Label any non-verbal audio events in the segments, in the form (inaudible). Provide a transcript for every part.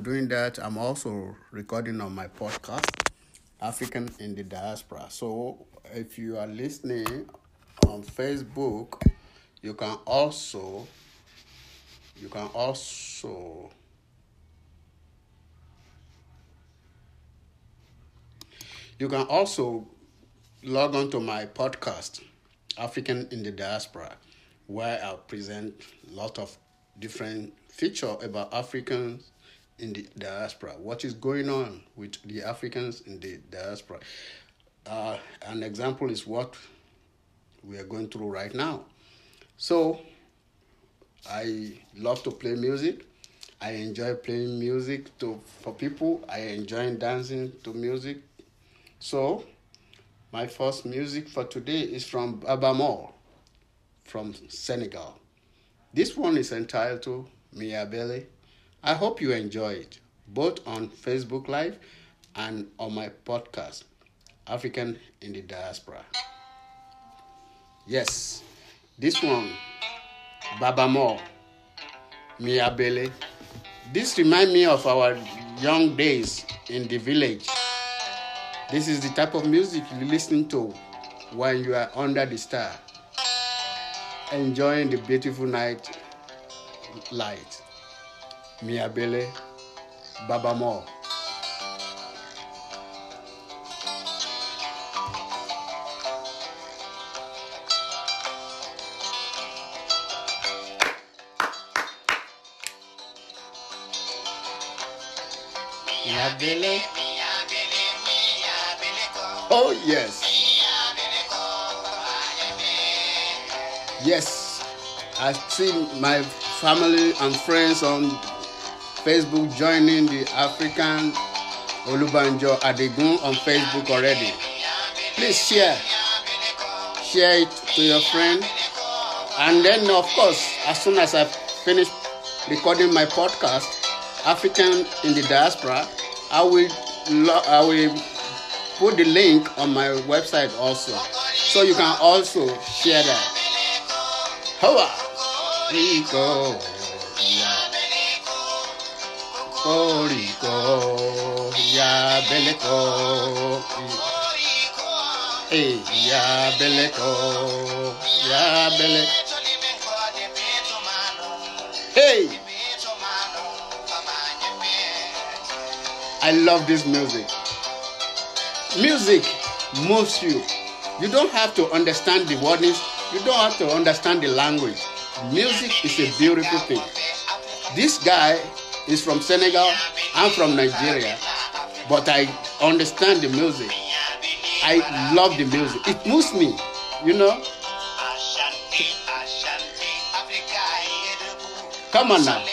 doing that, I'm also recording on my podcast, African in the Diaspora. So if you are listening on Facebook, you can also you can also you can also log on to my podcast, African in the Diaspora, where I present a lot of different feature about Africans in the diaspora. What is going on with the Africans in the diaspora? Uh, an example is what we are going through right now. So, I love to play music. I enjoy playing music to for people. I enjoy dancing to music. So, my first music for today is from Baaba Maal from Senegal. This one is entitled Bele. I hope you enjoy it, both on Facebook Live and on my podcast, African in the Diaspora. Yes, this one, Baaba Maal, Mia Bele. This reminds me of our young days in the village. This is the type of music you listen to when you are under the star, enjoying the beautiful night light. Miabele, Baba Mo. Miabele. Oh, yes. Yes. I see my family and friends on Facebook joining the African Olubanjo Adegun on Facebook already. Please share. Share it to your friend. And then, of course, as soon as I finish recording my podcast, African in the Diaspora, I will, I will put the link on my website also. So you can also share that. Hoa! Rico, ya. Ya Beleco. Hey, ya Beleco, ya Bele. Hey! I love this music. Music moves you. You don't have to understand the wordings, you don't have to understand the language. Music is a beautiful thing. This guy is from Senegal, I'm from Nigeria, but I understand the music. I love the music. It moves me, you know. Come on now.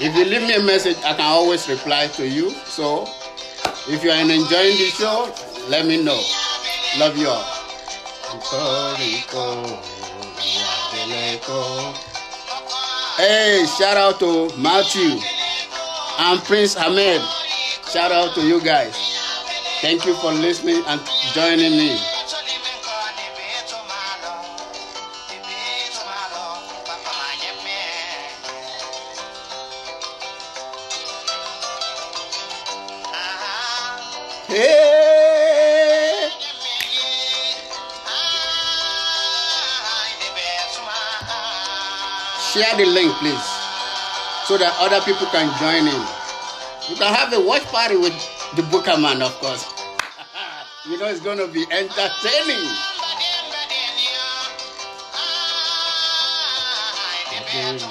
If you leave me a message, I can always reply to you. So, if you are enjoying the show, let me know. Love you all. Hey, shout out to Matthew and Prince Ahmed. Shout out to you guys. Thank you for listening and joining me. Share the link, please, so that other people can join in. You can have a watch party with the Booker Man, of course. (laughs) you know it's going to be entertaining. African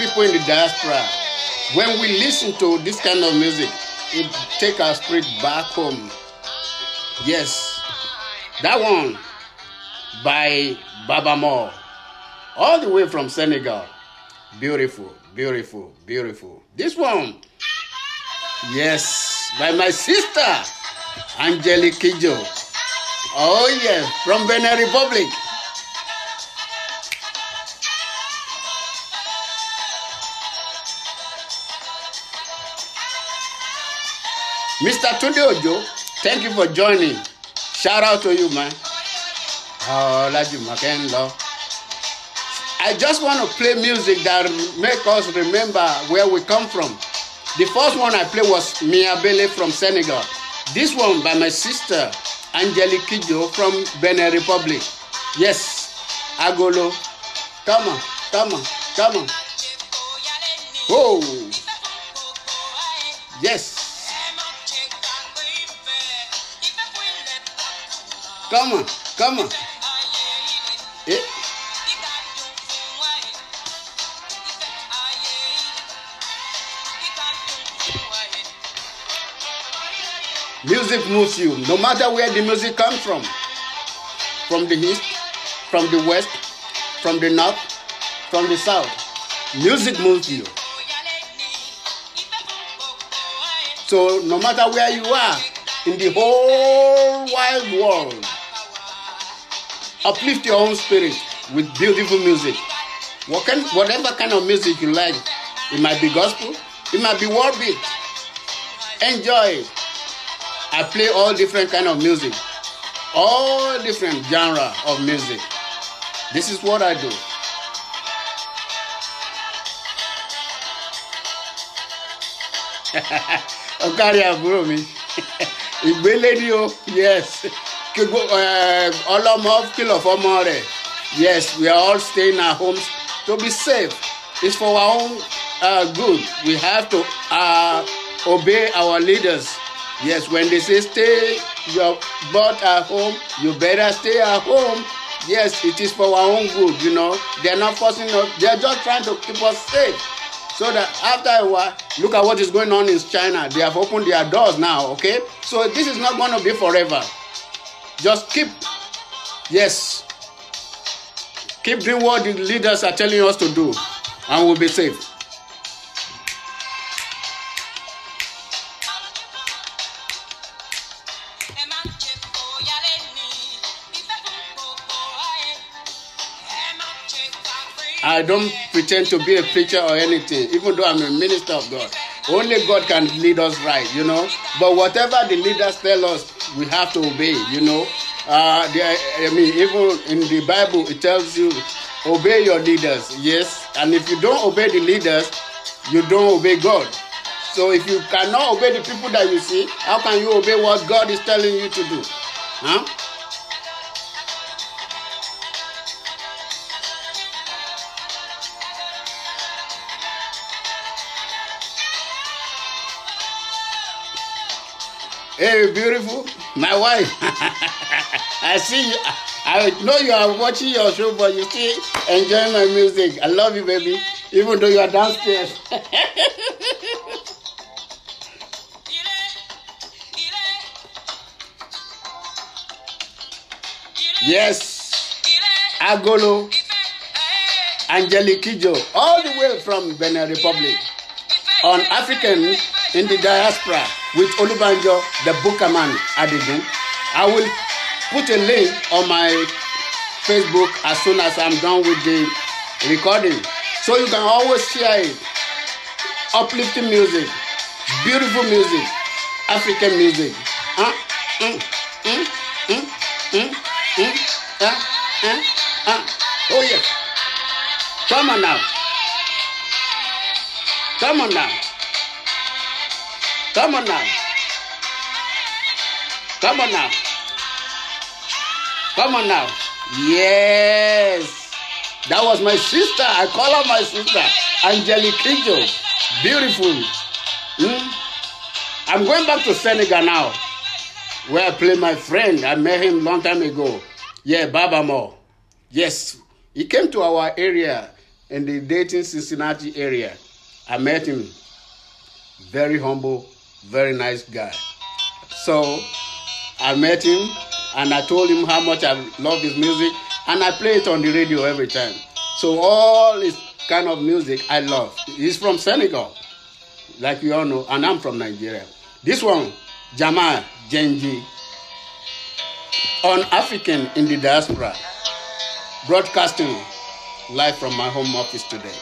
people in the diaspora, when we listen to this kind of music, it take our spirit back home. Yes, that one by Baba Mo, all the way from Senegal. Beautiful, beautiful, beautiful. This one, yes, by my sister, Angelique Kijo. Oh, yes, from Benin Republic. Mr. Tunde Ojo, thank you for joining. Shout out to you, man. Oh, Lajumaken Law. I just want to play music that make us remember where we come from. The first one I played was Mia Bele from Senegal. This one by my sister Angelique Kijo from Benin Republic. Yes, Agolo. Come on, come on, come on. Oh, yes. Come on, come on. Eh. Music moves you, no matter where the music comes from. From the east, from the west, from the north, from the south. Music moves you. So no matter where you are in the whole wide world, uplift your own spirit with beautiful music. What can, whatever kind of music you like, it might be gospel, it might be world beat. Enjoy. I play all different kind of music, all different genre of music. This is what I do. (laughs) ọ̀kárí àbúrò mi (laughs) ìgbélé ni o yes ọlọ́mọ kìlọ̀ fọmọ rẹ̀. Yes we are all staying at home to be safe. It's for our own uh, good. We have to uh, obey our leaders. Yes when they say stay your butt at home you better stay at home. Yes it is for our own good you know. They are not forcing us. They are just trying to keep us safe. So that after a while look at what is going on in china. They have opened their doors now okay? So this is not to be forever just keep yes keep doing what the leaders are telling us to do and we'll be safe I don't pretend to be a preacher or anything, even though I'm a minister of God. Only God can lead us right, you know. But whatever the leaders tell us, we have to obey, you know. Uh, I mean, even in the Bible, it tells you, obey your leaders, yes. And if you don't obey the leaders, you don't obey God. So if you cannot obey the people that you see, how can you obey what God is telling you to do? Huh? Hey, beautiful, my wife. (laughs) I see you. I know you are watching your show, but you still enjoying my music. I love you, baby, even though you are downstairs. (laughs) yes, Agolo, Angelique Kijo, all the way from Benin Republic on African in the diaspora with Olubanjo, the Bookerman Adigun. I will put a link on my Facebook as soon as I'm done with the recording. So you can always share it. Uplifting music, beautiful music, African music. Uh, mm, mm, mm, mm, mm, uh, uh. Oh, yes. Come on now. Come on now. Come on now. Come on now. Come on now. Yes. That was my sister. I call her my sister. Angelique. Beautiful. Hmm? I'm going back to Senegal now, where I play my friend. I met him long time ago. Yeah, Baba Mo. Yes. He came to our area in the Dayton, Cincinnati area. I met him. Very humble, very nice guy. So I met him and I told him how much I love his music and I play it on the radio every time. So all his kind of music I love. He's from Senegal, like you all know, and I'm from Nigeria. This one, Jamal Genji, on African in the diaspora, broadcasting live from my home office today.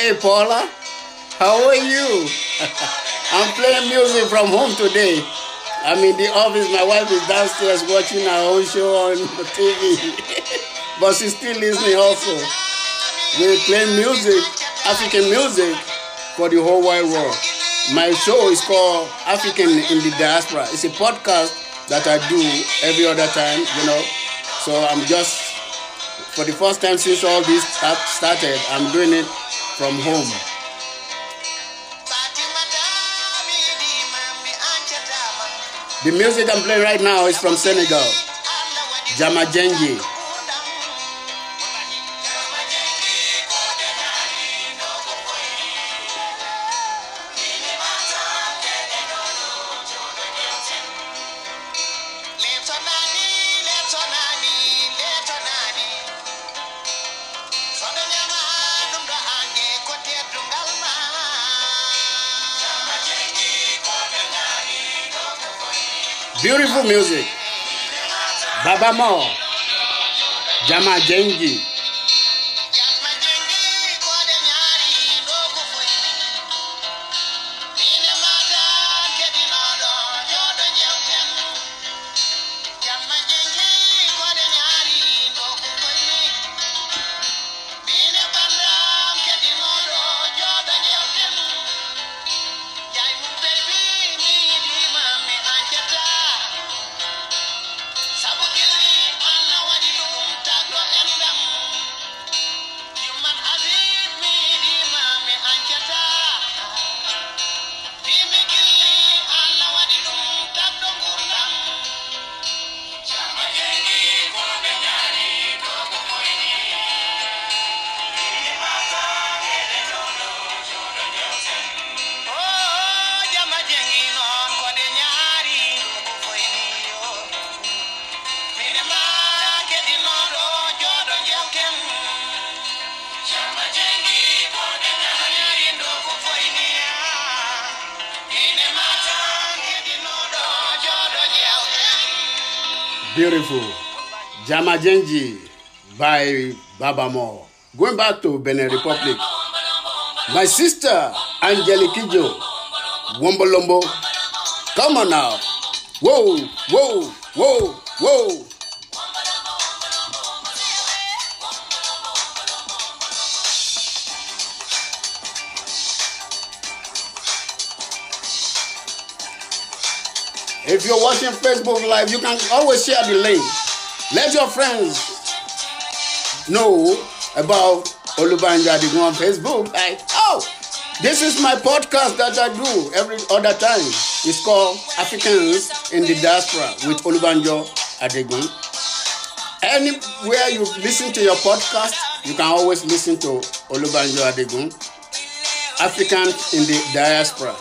Hey Paula, how are you? (laughs) I'm playing music from home today. I'm in the office. My wife is downstairs watching her own show on (laughs) TV. (laughs) but she's still listening also. We play music, African music, for the whole wide world. My show is called African in the Diaspora. It's a podcast that I do every other time, you know. So I'm just, for the first time since all this started, I'm doing it from home. The music I'm playing right now is from Senegal, Jama Jengi. Baaba Maal. Jama Jengi. Beautiful. Jamajenji by Babamo. Going back to Benin Republic. My sister, Angelique Kijo, Wombolombo. Come on now. Whoa, whoa, whoa, whoa. You're watching Facebook Live, you can always share the link. Let your friends know about Olubanjo Adigun on Facebook. Like, oh, this is my podcast that I do every other time. It's called Africans in the Diaspora with Olubanjo Adegun. Anywhere you listen to your podcast, you can always listen to Olubanjo Adegun. Africans in the Diaspora.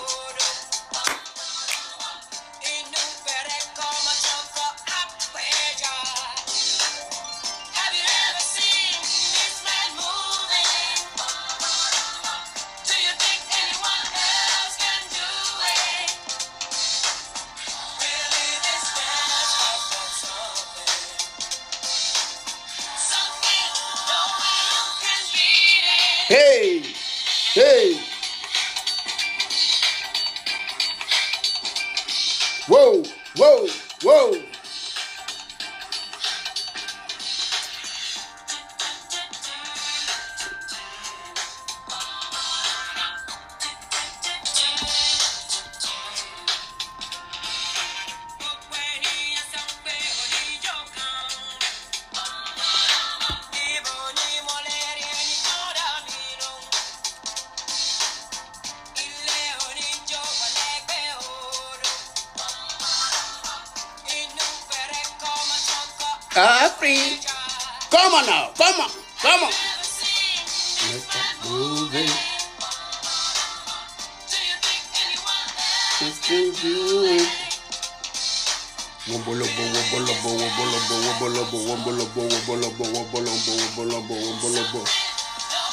Wobolobo. Oh,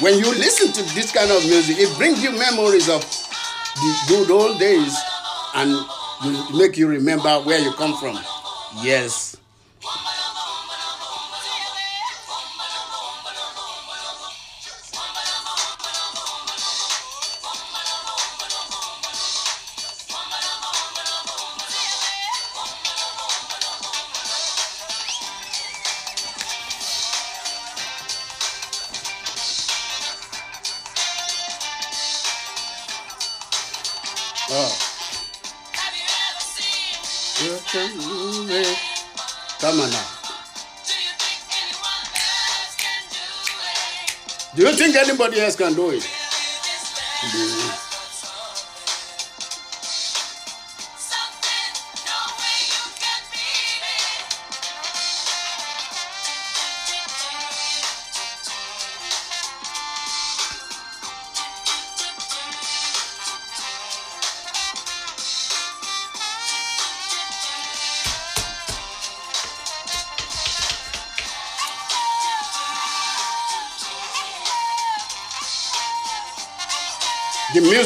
when you listen to this kind of music, it brings you memories of the good old days and will make you remember where you come from. Yes. Oh. Come on now. Do you think anybody else can do it?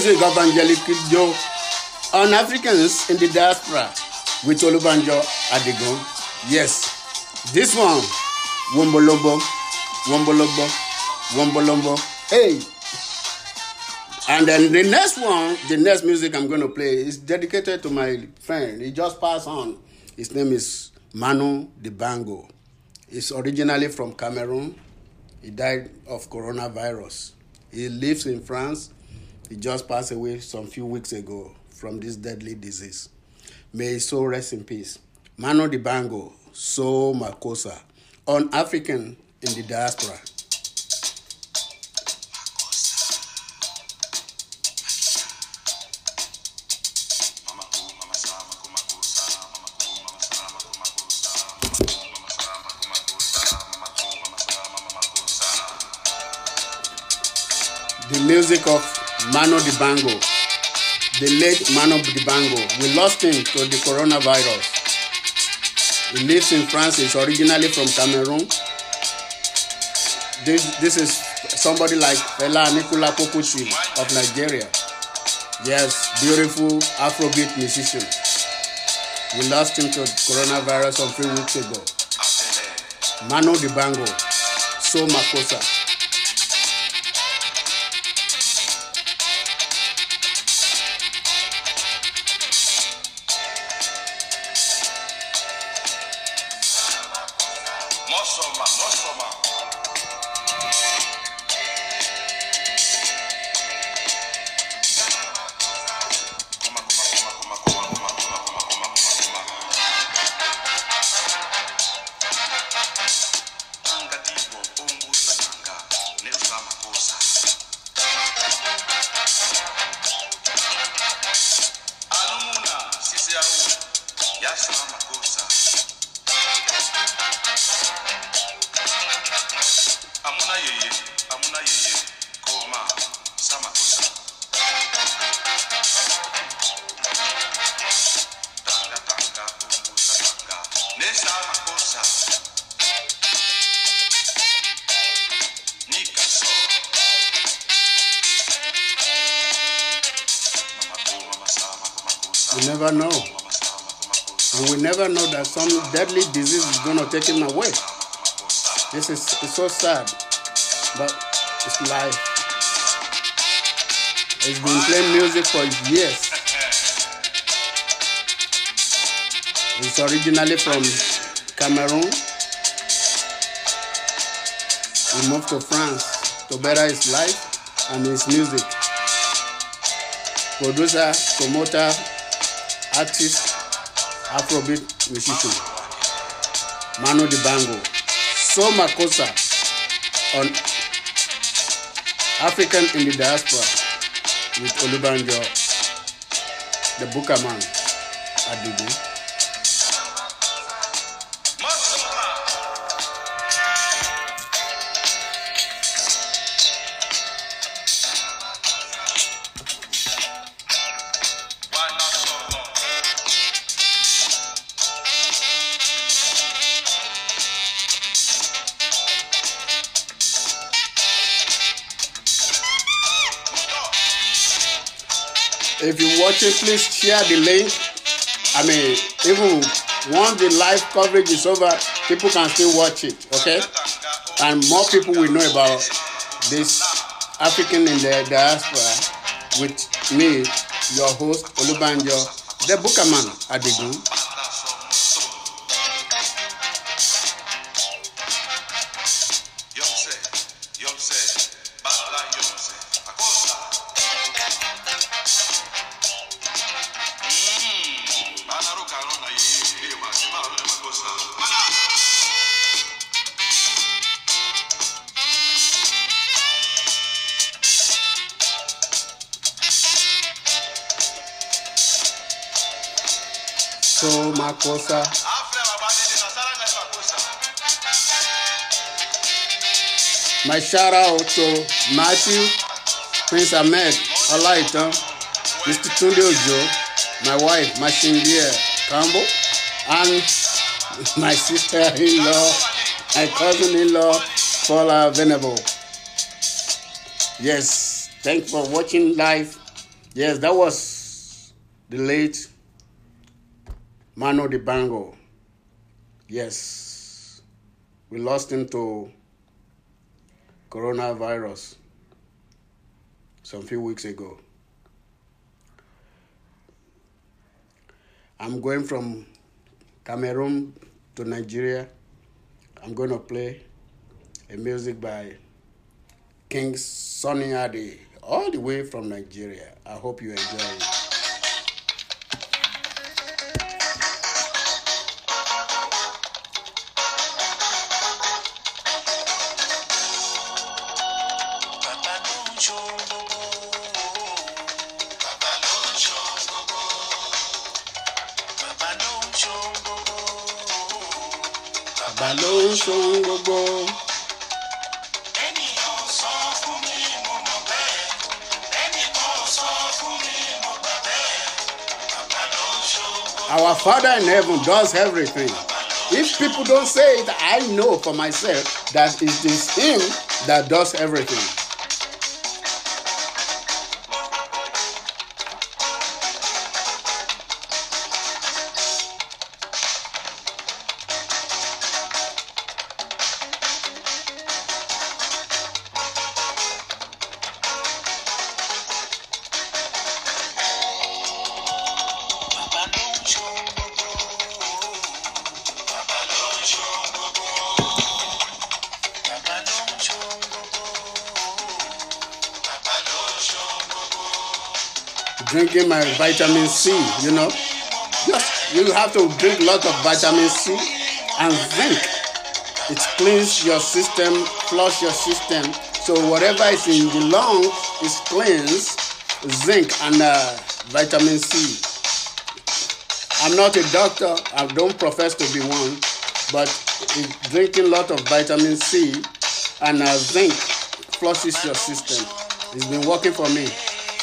Music Angelique Kidjo on Africans in the diaspora with Olubanjo Adigun. Yes, this one, Wombolombo, Wombolombo, Wombolombo. Hey! And then the next one, the next music I'm going to play is dedicated to my friend. He just passed on. His name is Manu Dibango. He's originally from Cameroon. He died of coronavirus. He lives in France. He just passed away some few weeks ago from this deadly disease. May his soul rest in peace. Manu Dibango, Soul Makossa, on African in the diaspora. The music of Mano Dibango, the late Mano Dibango. We lost him to the coronavirus. He lives in France. He's originally from Cameroon. This this is somebody like Fela Nicola Popuchi of Nigeria. Yes, beautiful Afrobeat musician. We lost him to coronavirus some few weeks ago. Mano Dibango, So Makosa. Take him away. This is it's so sad, but it's life. He's been playing music for years. He's originally from Cameroon. He moved to France to better his life and his music. Producer, promoter, artist, Afrobeat musician, Manu Dibango. So Makosa on African in the Diaspora with Olubanjo, the Bookerman, Adigu. Watching, please share the link. I mean, even once the live coverage is over, people can still watch it, okay? And more people will know about this African in the diaspora with me, your host, Olubanjo, the Bookerman Adigun. Soul Makossa, my shout out to Matthew, Prince Ahmed, Olaitan, Mr. Tunde Ojo, my wife, Mashindia Campbell, and (laughs) my sister-in-law, my cousin-in-law, Paula Venable. Yes, thanks for watching live. Yes, that was the late Manu Dibango. Yes, we lost him to coronavirus some few weeks ago. I'm going from Cameroon to Nigeria. I'm going to play a music by King Sunny Ade, all the way from Nigeria. I hope you enjoy it. Ṣohun gbogbo. Ènìyàn sọ fún mi, mo mọ̀ bẹ́ẹ̀. Ẹnìkan sọ fún mi, mo gbà bẹ́ẹ̀. Bàbá ló ń ṣohun gbogbo. Our Father in heaven does everything. If people don't say it, I know for myself that it is Him that does everything. Drinking my vitamin C, you know. Just you have to drink a lot of vitamin C and zinc. It cleans your system, flush your system. So whatever is in the lung is cleansed. Zinc and uh, vitamin C. I'm not a doctor. I don't profess to be one, but drinking a lot of vitamin C and uh, zinc flushes your system. It's been working for me.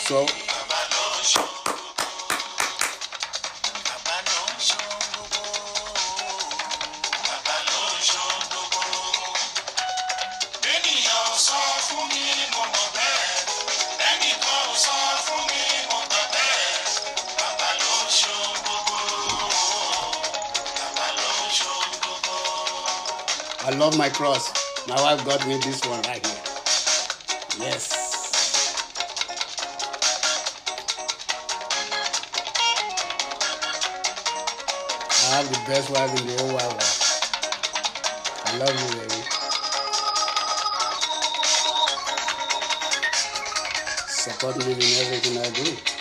So my cross. My wife got me this one right here. Yes. I have the best wife in the whole world. I love you, baby. Support me in everything I do.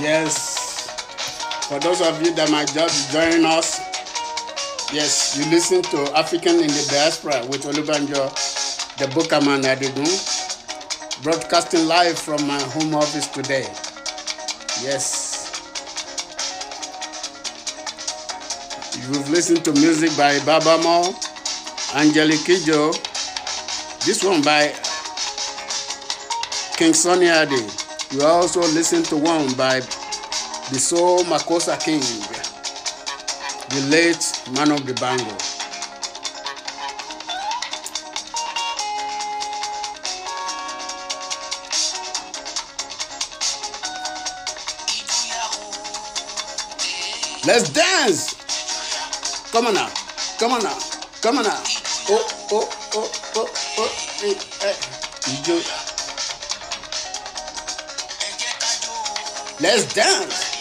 Yes. For those of you that might just joining us, yes, you listen to African in the Diaspora with Olubanjo, the Bookerman Adigun, broadcasting live from my home office today. Yes. You've listened to music by Baaba Maal, Angelique Kidjo, this one by King Sunny Ade. You also listen to one by the Soul Makossa King, the late Manu Dibango. Let's dance! Come on now, come on now, come on now. Oh, oh, oh, oh, oh, eh, eh. Let's dance.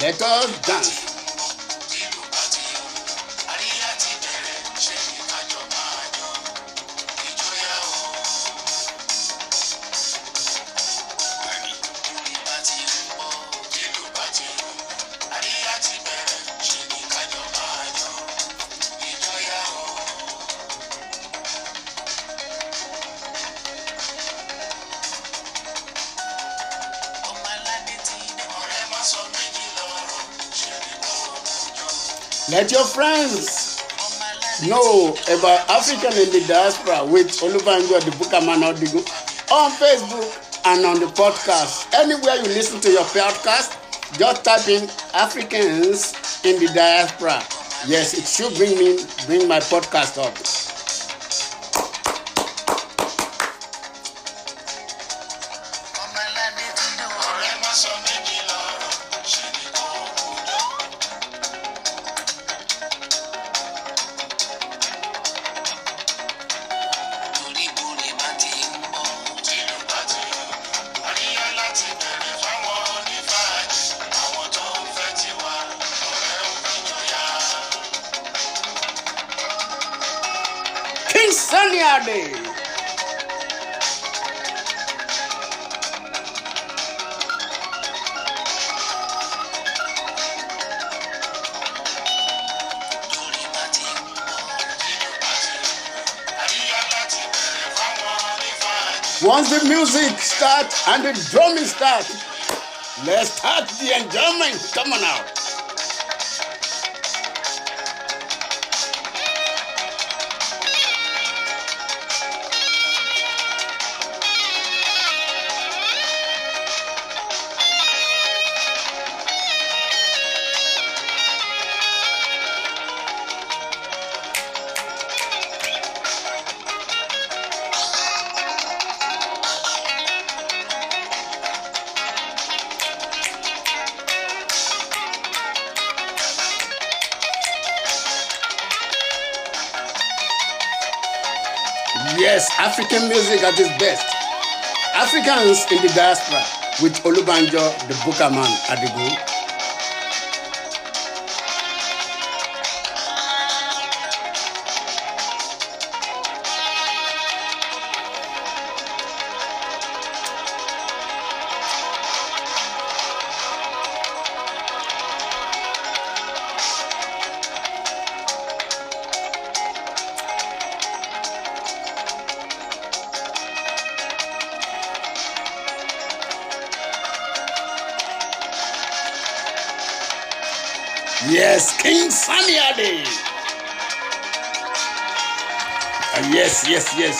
Let us dance. Let your friends know about African in the diaspora with Olubanjo the Bookerman Odigun on Facebook and on the podcast. Anywhere you listen to your podcast, just type in Africans in the diaspora. Yes, it should bring me bring my podcast up. And the drumming start, let's start the enjoyment. Come on now. Yes, African music at its best. Africans in the diaspora with Olubanjo, the Bookerman Adigun.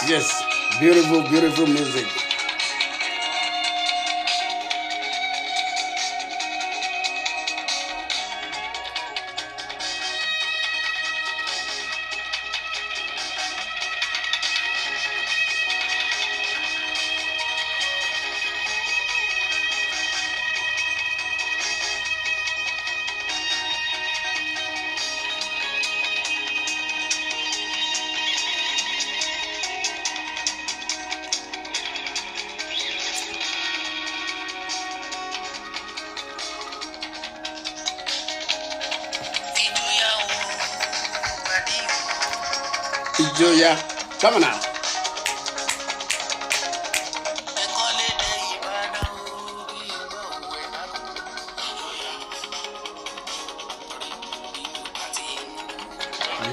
Yes. Beautiful, beautiful music. For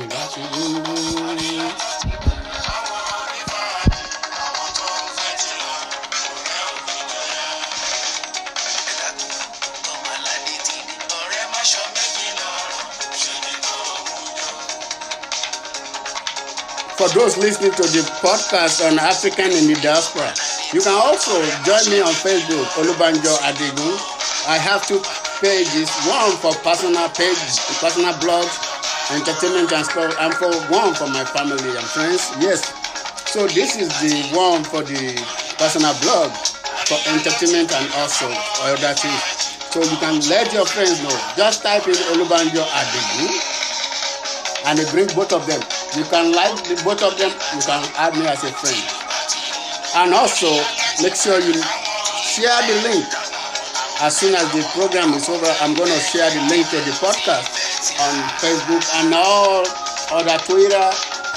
those listening to the podcast on African in the diaspora, you can also join me on Facebook, Olubanjo Adigun. I have two pages, one for personal page, personal blogs, entertainment and stuff, and for one for my family and friends. Yes. So this is the one for the personal blog for entertainment and also other things. So you can let your friends know. Just type in Olubanjo Adigun and they bring both of them. You can like the, both of them, you can add me as a friend. And also, make sure you share the link. As soon as the program is over, I'm going to share the link to the podcast on Facebook and all other Twitter,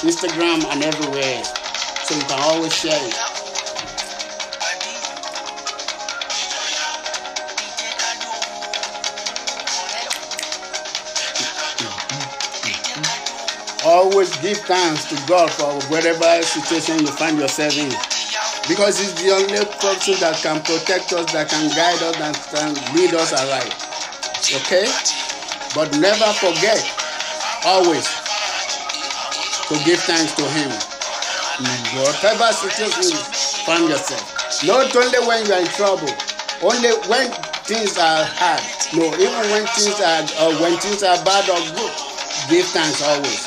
Instagram, and everywhere. So you can always share it. Always give thanks to God for whatever situation you find yourself in. Because He's the only person that can protect us, that can guide us, that can lead us aright. Okay? But never forget, always, to give thanks to Him. In whatever situation you find yourself. Not only when you are in trouble, only when things are hard. No, even when things are or when things are bad or good, give thanks always.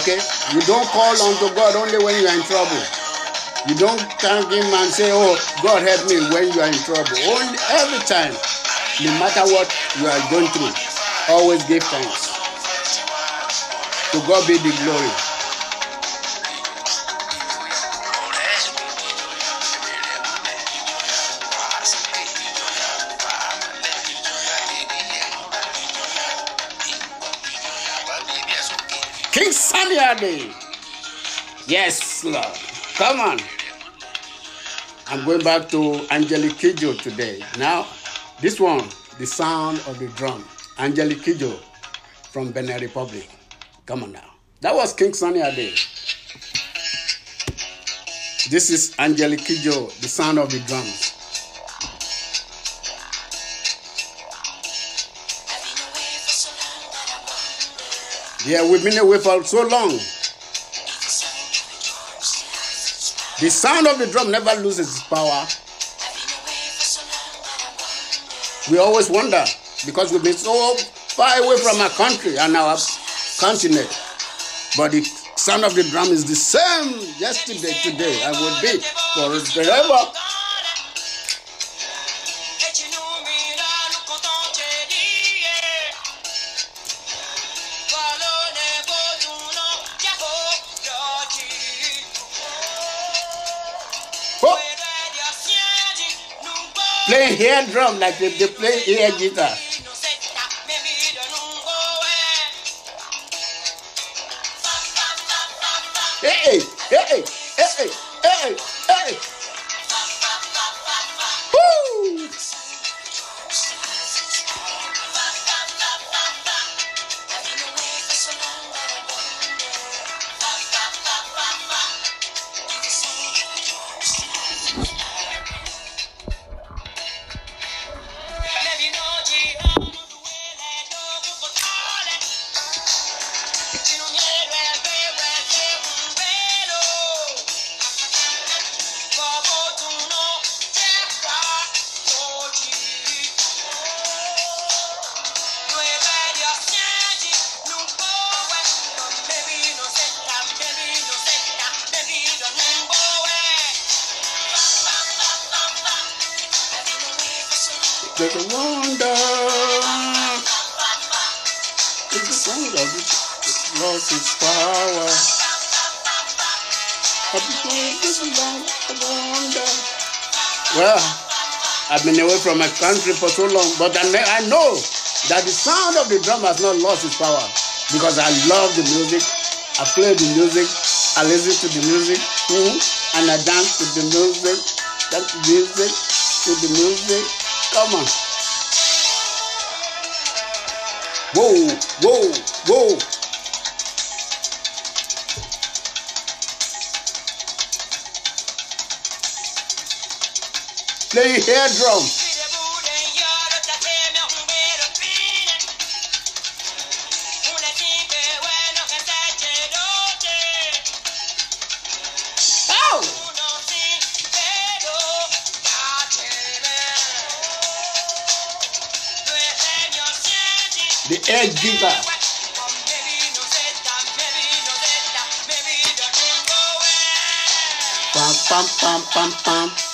Okay? You don't call unto God only when you are in trouble. You don't thank Him and say, Oh, God help me when you are in trouble. Only every time, no matter what you are going through, always give thanks. To God be the glory. King Sunny Ade. Yes, Lord. Come on. I'm going back to Angelique Kidjo today. Now, this one, the sound of the drum. Angelique Kidjo from Benin Republic. Come on now. That was King Sunny Ade. This is Angelique Kidjo, the sound of the drums. Yeah, we've been away for so long. The sound of the drum never loses its power. We always wonder because we've been so far away from our country and our continent. But the sound of the drum is the same yesterday, today, and will be forever. Air drum like they, they play air guitar. I've been away from my country for so long, but I, know that the sound of the drum has not lost its power because I love the music. I play the music. I listen to the music. mhm, And I dance to the music. The music. To the music. Come on. Play air drum. Ow! The air guitar. Pam, pam, pam, pam, pam.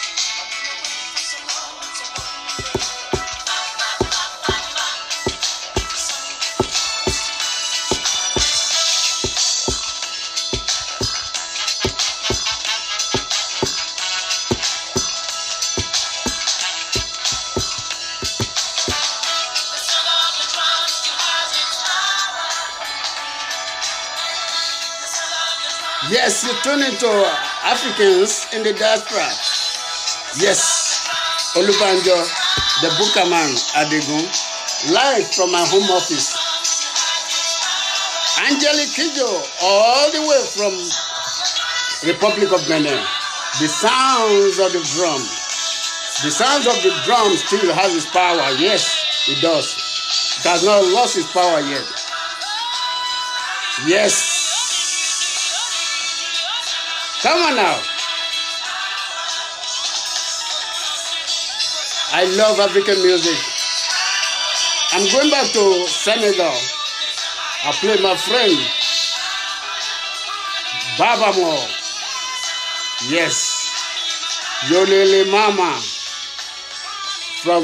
Yes, to Africans in the diaspora. Yes, Olubanjo, the Bookerman Adigun, live from my home office. Angelique Kidjo, all the way from Republic of Benin. The sounds of the drum. The sounds of the drum still has its power. Yes, it does. It has not lost its power yet. Yes. Now. I love African music. I'm going back to Senegal. I play my friend Baba Mo. Yes. Yolele Mama from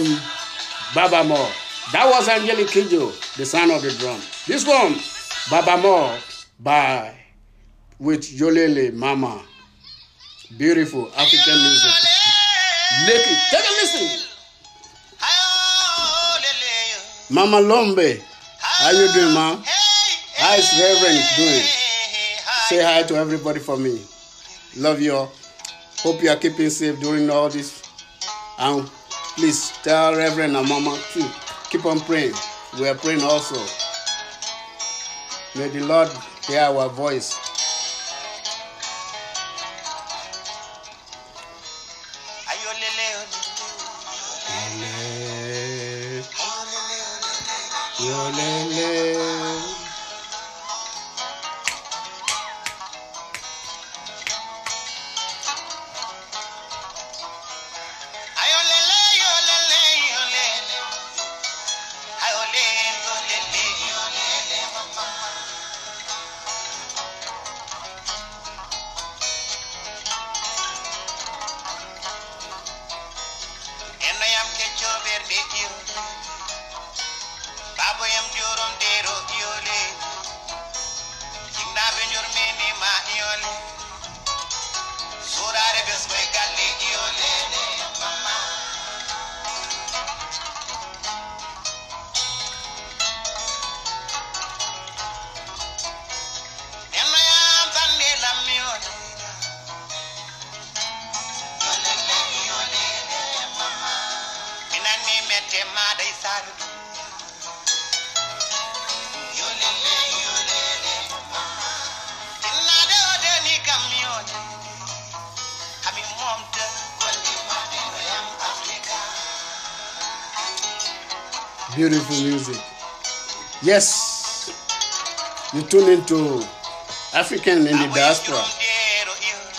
Baba Mo. That was Angelique Kijo, the son of the drum. This one, Baba Mo by with Yolele Mama. Beautiful African music. Make it. Take a listen. Mama Lombe. How you doing, ma? How's Reverend doing? Say hi to everybody for me. Love you all. Hope you are keeping safe during all this. And please tell Reverend and Mama to keep on praying. We are praying also. May the Lord hear our voice. Tune into African in the Diaspora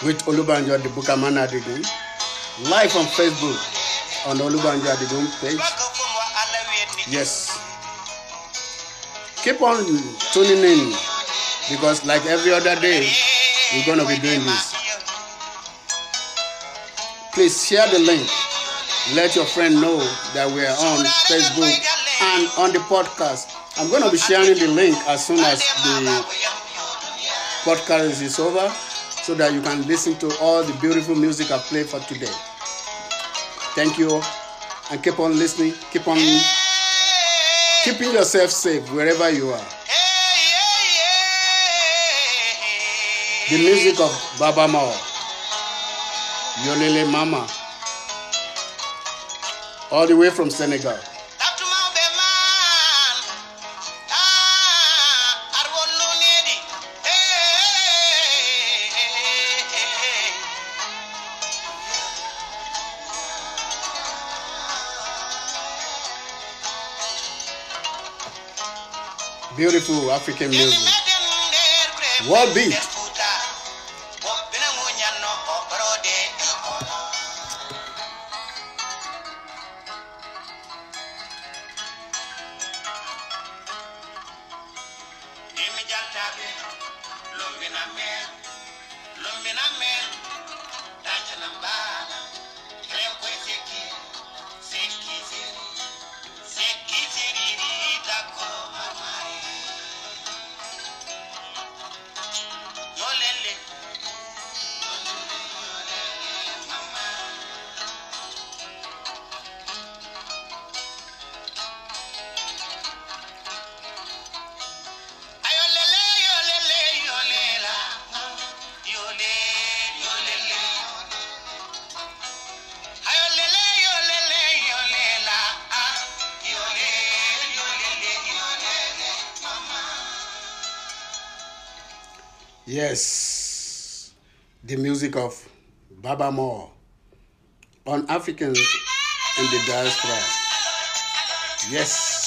with Olubanjo the Bukamana Adigun, live on Facebook on Olubanjo Adigun page. Yes. Keep on tuning in because, like every other day, we're going to be doing this. Please share the link. Let your friend know that we're on Facebook and on the podcast. I'm going to be sharing the link as soon as the podcast is over so that you can listen to all the beautiful music I played for today. Thank you and keep on listening. Keep on keeping yourself safe wherever you are. The music of Baaba Maal, Yolele Mama, all the way from Senegal. Beautiful African music. World beat. Yes, the music of Baaba Maal on Africans in the diaspora. Yes.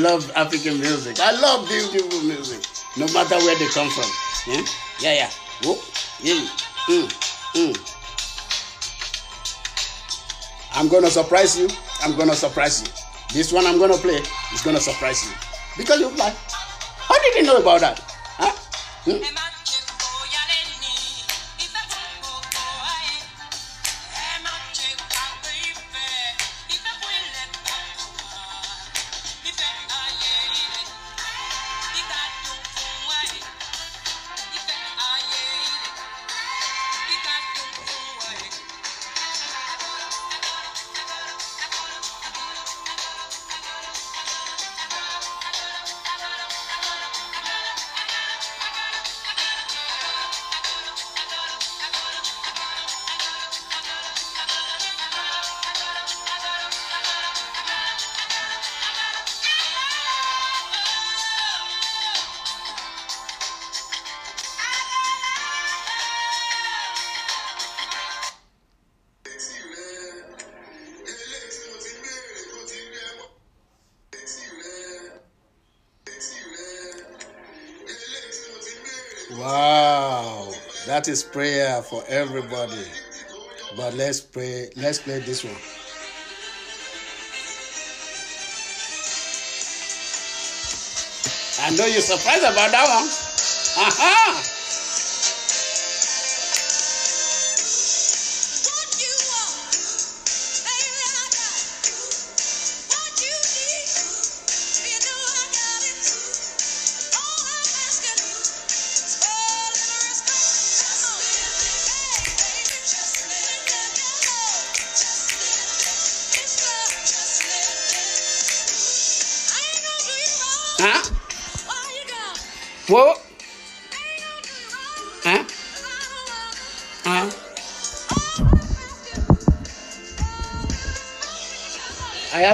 Love African music. I love beautiful music, no matter where they come from. Yeah, yeah, yeah. Whoa. yeah. Mm. Mm. I'm gonna surprise you. I'm gonna surprise you. This one I'm gonna play is gonna surprise you because you fly. How did you know about that? Wow, that is prayer for everybody. But let's pray. Let's play this one. I know you're surprised about that one. Aha!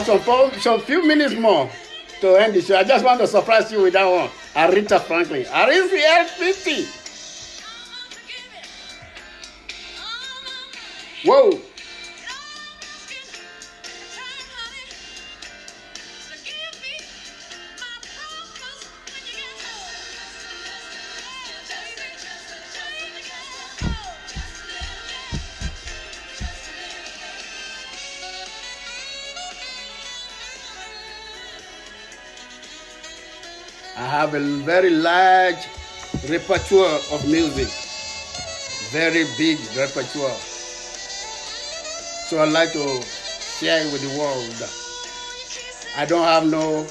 Have some some few minutes more to end the show. I just want to surprise you with that one. Aretha Franklin. Aretha 50. Whoa. Have a very large repertoire of music, very big repertoire. So I like to share it with the world. I don't have no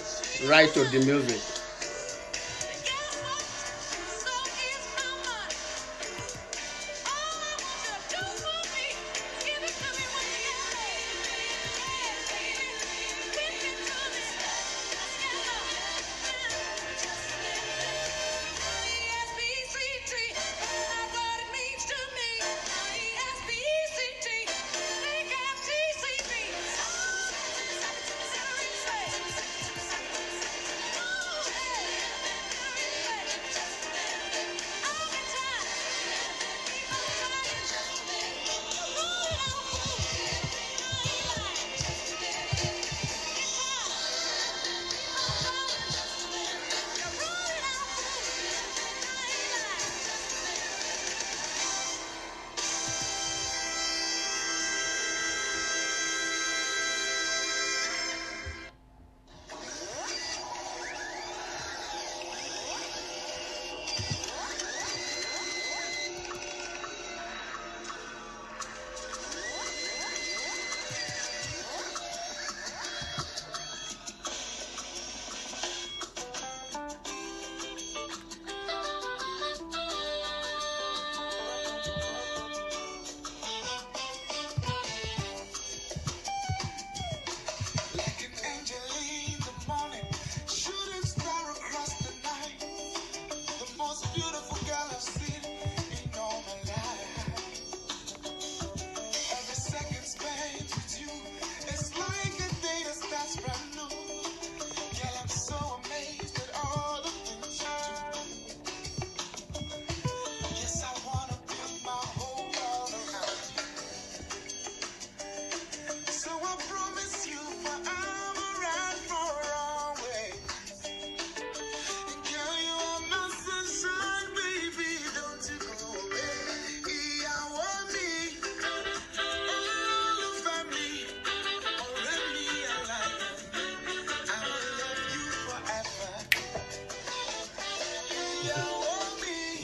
right to the music.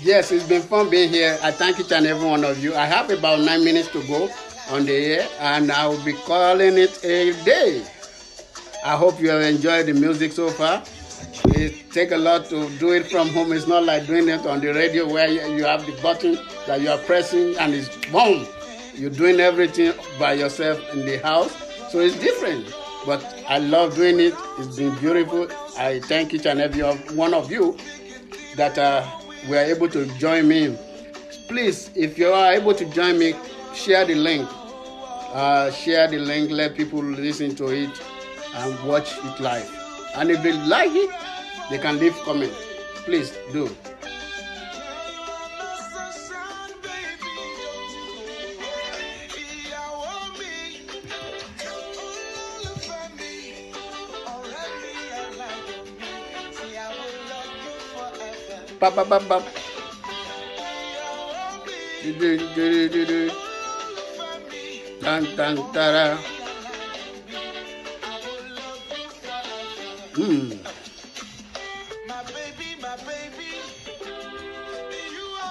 Yes, it's been fun being here. I thank each and every one of you. I have about nine minutes to go on the air, and I will be calling it a day. I hope you have enjoyed the music so far. It take a lot to do it from home. It's not like doing it on the radio where you have the button that you are pressing and it's boom. You're doing everything by yourself in the house, so it's different. But I love doing it. It's been beautiful. I thank each and every one of you that uh, were able to join me. Please, if you are able to join me, share the link. Uh, share the link, let people listen to it and watch it live. And if they like it, they can leave comment. Please do.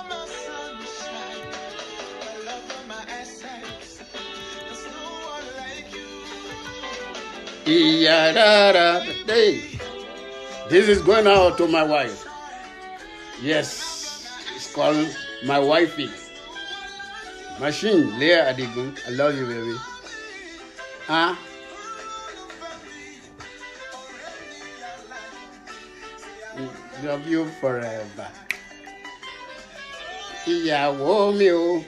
My sunshine, my love and my essence. There's no one like you. Iyarara. Hey. This is going out to my wife. Yes, it's called my wifey. Machine, Leah Adigun. I love you, baby. Huh? Love you forever. Ìyàwó mi o.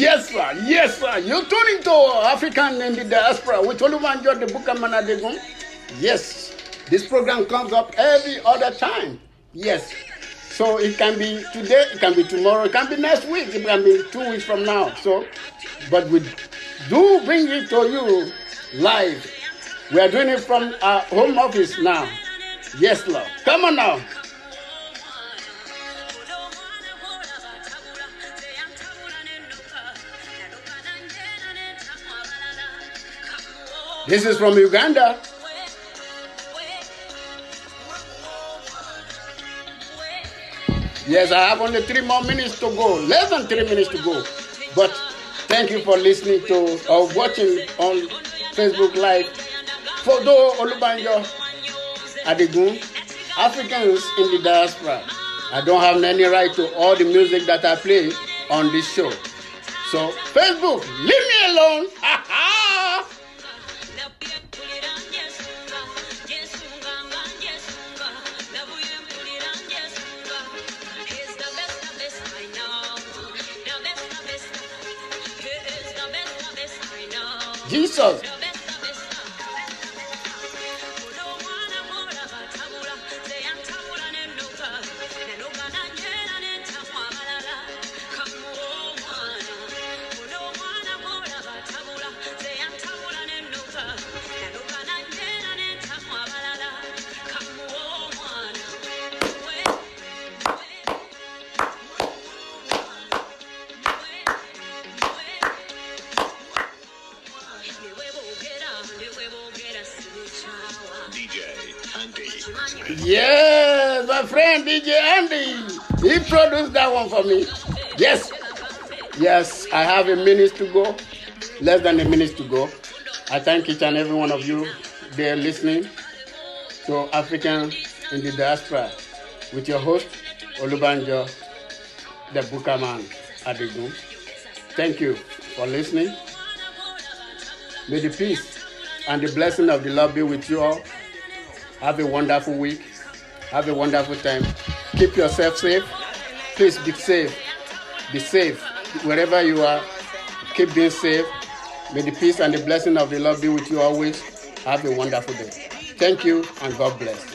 Yes, sir. Yes, sir. You tune into African in the diaspora with Olubanjo the Bukaman Adigun. Yes, this program comes up every other time. Yes. So it can be today, it can be tomorrow, it can be next week, it can be two weeks from now. So, but we do bring it to you live. We are doing it from our home office now. Yes, Lord. Come on now. This is from Uganda. Yes, I have only three more minutes to go. Less than three minutes to go. But thank you for listening to or watching on Facebook Live. Fodo Olubanjo Adigun, Africans in the diaspora. I don't have any right to all the music that I play on this show. So Facebook, leave me alone. recursos. Friend DJ Andy. He produced that one for me. Yes. Yes, I have a minute to go. Less than a minute to go. I thank each and every one of you there listening to African in the diaspora with your host, Olubanjo, the Bukaman Adigun. Thank you for listening. May the peace and the blessing of the Lord be with you all. Have a wonderful week. Have a wonderful time. Keep yourself safe. Please be safe. Be safe. Wherever you are, keep being safe. May the peace and the blessing of the Lord be with you always. Have a wonderful day. Thank you and God bless.